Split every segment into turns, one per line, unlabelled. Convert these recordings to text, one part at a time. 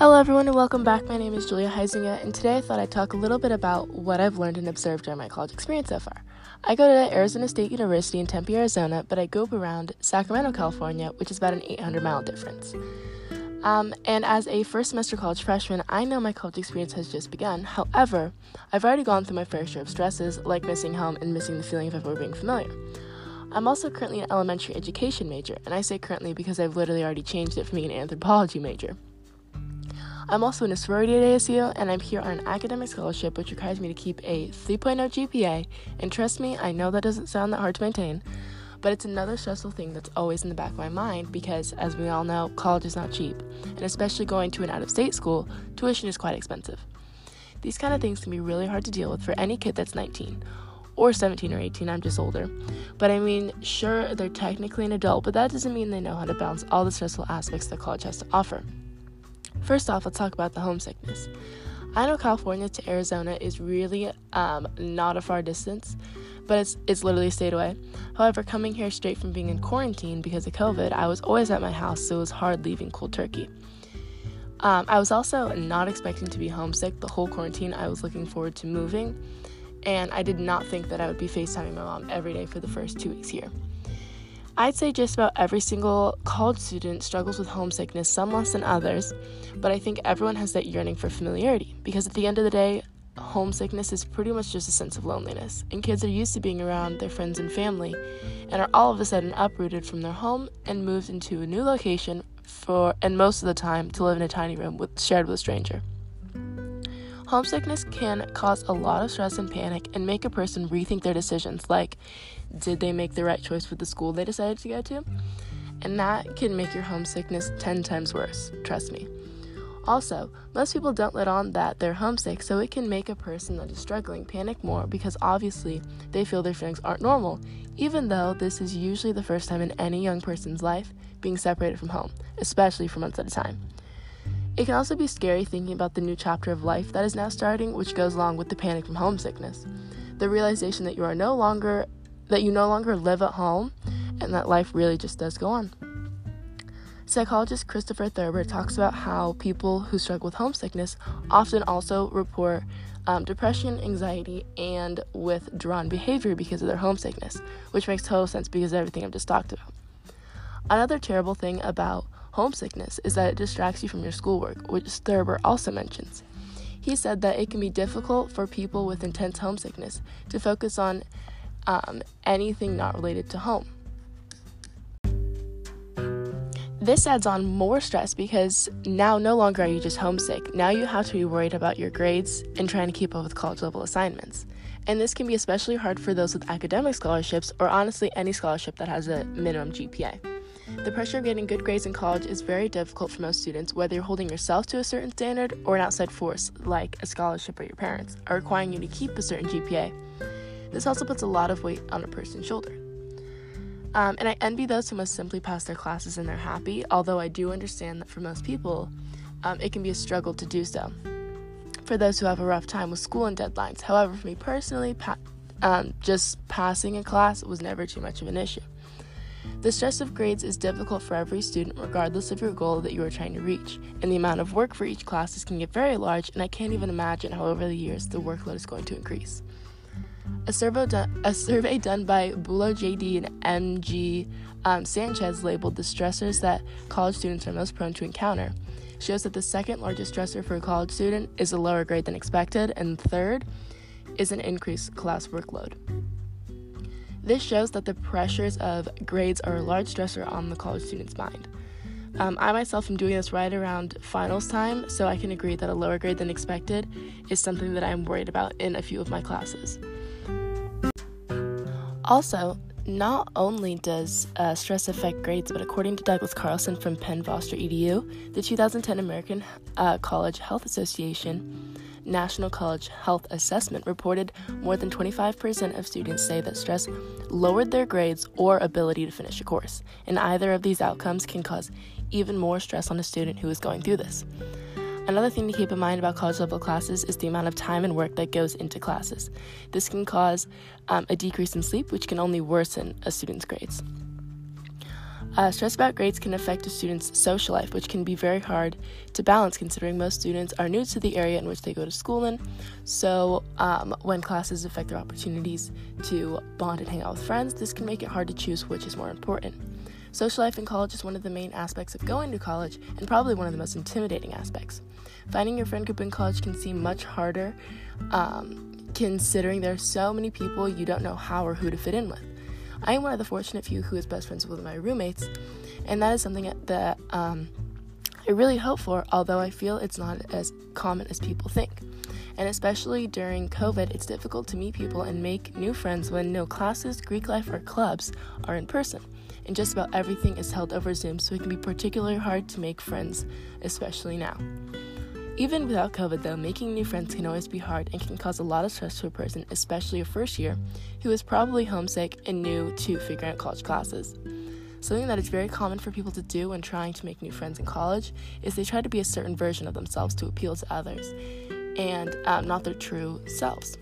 Hello, everyone, and welcome back. My name is Julia Heisinger, and today I thought I'd talk a little bit about what I've learned and observed during my college experience so far. I go to Arizona State University in Tempe, Arizona, but I go around Sacramento, California, which is about an 800 mile difference. Um, and as a first semester college freshman, I know my college experience has just begun. However, I've already gone through my fair share of stresses, like missing home and missing the feeling of ever being familiar. I'm also currently an elementary education major, and I say currently because I've literally already changed it from being an anthropology major. I'm also in a sorority at ASU, and I'm here on an academic scholarship which requires me to keep a 3.0 GPA. And trust me, I know that doesn't sound that hard to maintain, but it's another stressful thing that's always in the back of my mind because, as we all know, college is not cheap, and especially going to an out of state school, tuition is quite expensive. These kind of things can be really hard to deal with for any kid that's 19 or 17 or 18, I'm just older. But I mean, sure, they're technically an adult, but that doesn't mean they know how to balance all the stressful aspects that college has to offer. First off, let's talk about the homesickness. I know California to Arizona is really um, not a far distance, but it's it's literally a state away. However, coming here straight from being in quarantine because of COVID, I was always at my house, so it was hard leaving cold turkey. Um, I was also not expecting to be homesick the whole quarantine. I was looking forward to moving, and I did not think that I would be FaceTiming my mom every day for the first two weeks here. I'd say just about every single college student struggles with homesickness, some less than others, but I think everyone has that yearning for familiarity because at the end of the day, homesickness is pretty much just a sense of loneliness. And kids are used to being around their friends and family and are all of a sudden uprooted from their home and moved into a new location for and most of the time to live in a tiny room with shared with a stranger. Homesickness can cause a lot of stress and panic and make a person rethink their decisions, like, did they make the right choice with the school they decided to go to? And that can make your homesickness 10 times worse, trust me. Also, most people don't let on that they're homesick, so it can make a person that is struggling panic more because obviously they feel their feelings aren't normal, even though this is usually the first time in any young person's life being separated from home, especially for months at a time. It can also be scary thinking about the new chapter of life that is now starting, which goes along with the panic from homesickness. The realization that you are no longer that you no longer live at home and that life really just does go on. Psychologist Christopher Thurber talks about how people who struggle with homesickness often also report um, depression, anxiety, and withdrawn behavior because of their homesickness, which makes total sense because of everything I've just talked about. Another terrible thing about homesickness is that it distracts you from your schoolwork, which Thurber also mentions. He said that it can be difficult for people with intense homesickness to focus on um, anything not related to home. This adds on more stress because now no longer are you just homesick. Now you have to be worried about your grades and trying to keep up with college level assignments. And this can be especially hard for those with academic scholarships or honestly any scholarship that has a minimum GPA. The pressure of getting good grades in college is very difficult for most students, whether you're holding yourself to a certain standard or an outside force, like a scholarship or your parents, are requiring you to keep a certain GPA. This also puts a lot of weight on a person's shoulder. Um, and I envy those who must simply pass their classes and they're happy, although I do understand that for most people, um, it can be a struggle to do so. For those who have a rough time with school and deadlines, however, for me personally, pa- um, just passing a class was never too much of an issue. The stress of grades is difficult for every student, regardless of your goal that you are trying to reach, and the amount of work for each class is can get very large, and I can't even imagine how over the years the workload is going to increase. A, done, a survey done by Bulo JD and MG um, Sanchez labeled the stressors that college students are most prone to encounter shows that the second largest stressor for a college student is a lower grade than expected, and third is an increased class workload. This shows that the pressures of grades are a large stressor on the college student's mind. Um, I myself am doing this right around finals time, so I can agree that a lower grade than expected is something that I'm worried about in a few of my classes. Also, not only does uh, stress affect grades, but according to Douglas Carlson from Penn Foster EDU, the 2010 American uh, College Health Association National College Health Assessment reported more than 25% of students say that stress lowered their grades or ability to finish a course, and either of these outcomes can cause even more stress on a student who is going through this. Another thing to keep in mind about college level classes is the amount of time and work that goes into classes. This can cause um, a decrease in sleep, which can only worsen a student's grades. Uh, stress about grades can affect a student's social life, which can be very hard to balance considering most students are new to the area in which they go to school in. So, um, when classes affect their opportunities to bond and hang out with friends, this can make it hard to choose which is more important. Social life in college is one of the main aspects of going to college and probably one of the most intimidating aspects. Finding your friend group in college can seem much harder um, considering there are so many people you don't know how or who to fit in with. I am one of the fortunate few who is best friends with my roommates, and that is something that um, I really hope for, although I feel it's not as common as people think. And especially during COVID, it's difficult to meet people and make new friends when no classes, Greek life, or clubs are in person. And just about everything is held over Zoom, so it can be particularly hard to make friends, especially now. Even without COVID, though, making new friends can always be hard and can cause a lot of stress to a person, especially a first year, who is probably homesick and new to figuring out college classes. Something that is very common for people to do when trying to make new friends in college is they try to be a certain version of themselves to appeal to others and um, not their true selves.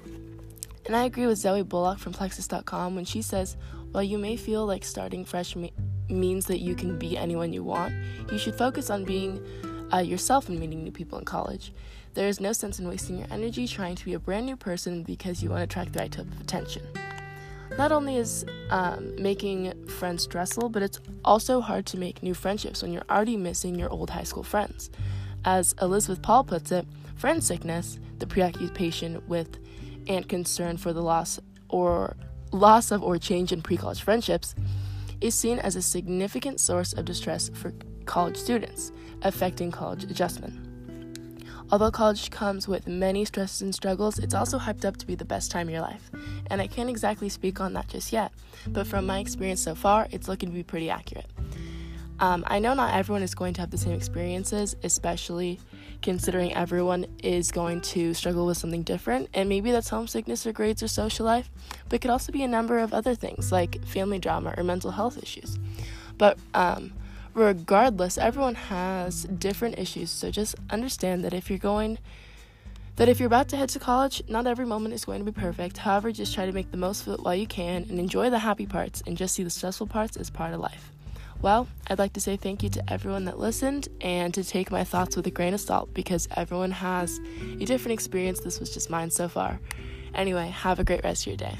And I agree with Zoe Bullock from Plexus.com when she says, while you may feel like starting fresh me- means that you can be anyone you want, you should focus on being uh, yourself and meeting new people in college. There is no sense in wasting your energy trying to be a brand new person because you want to attract the right type of attention. Not only is um, making friends stressful, but it's also hard to make new friendships when you're already missing your old high school friends. As Elizabeth Paul puts it, friend sickness, the preoccupation with and concern for the loss or loss of or change in pre-college friendships, is seen as a significant source of distress for college students, affecting college adjustment. Although college comes with many stresses and struggles, it's also hyped up to be the best time of your life. And I can't exactly speak on that just yet, but from my experience so far, it's looking to be pretty accurate. Um, I know not everyone is going to have the same experiences, especially considering everyone is going to struggle with something different, and maybe that's homesickness or grades or social life, but it could also be a number of other things like family drama or mental health issues. But um, regardless, everyone has different issues, so just understand that if you're going that if you're about to head to college, not every moment is going to be perfect. However, just try to make the most of it while you can and enjoy the happy parts and just see the stressful parts as part of life. Well, I'd like to say thank you to everyone that listened and to take my thoughts with a grain of salt because everyone has a different experience. This was just mine so far. Anyway, have a great rest of your day.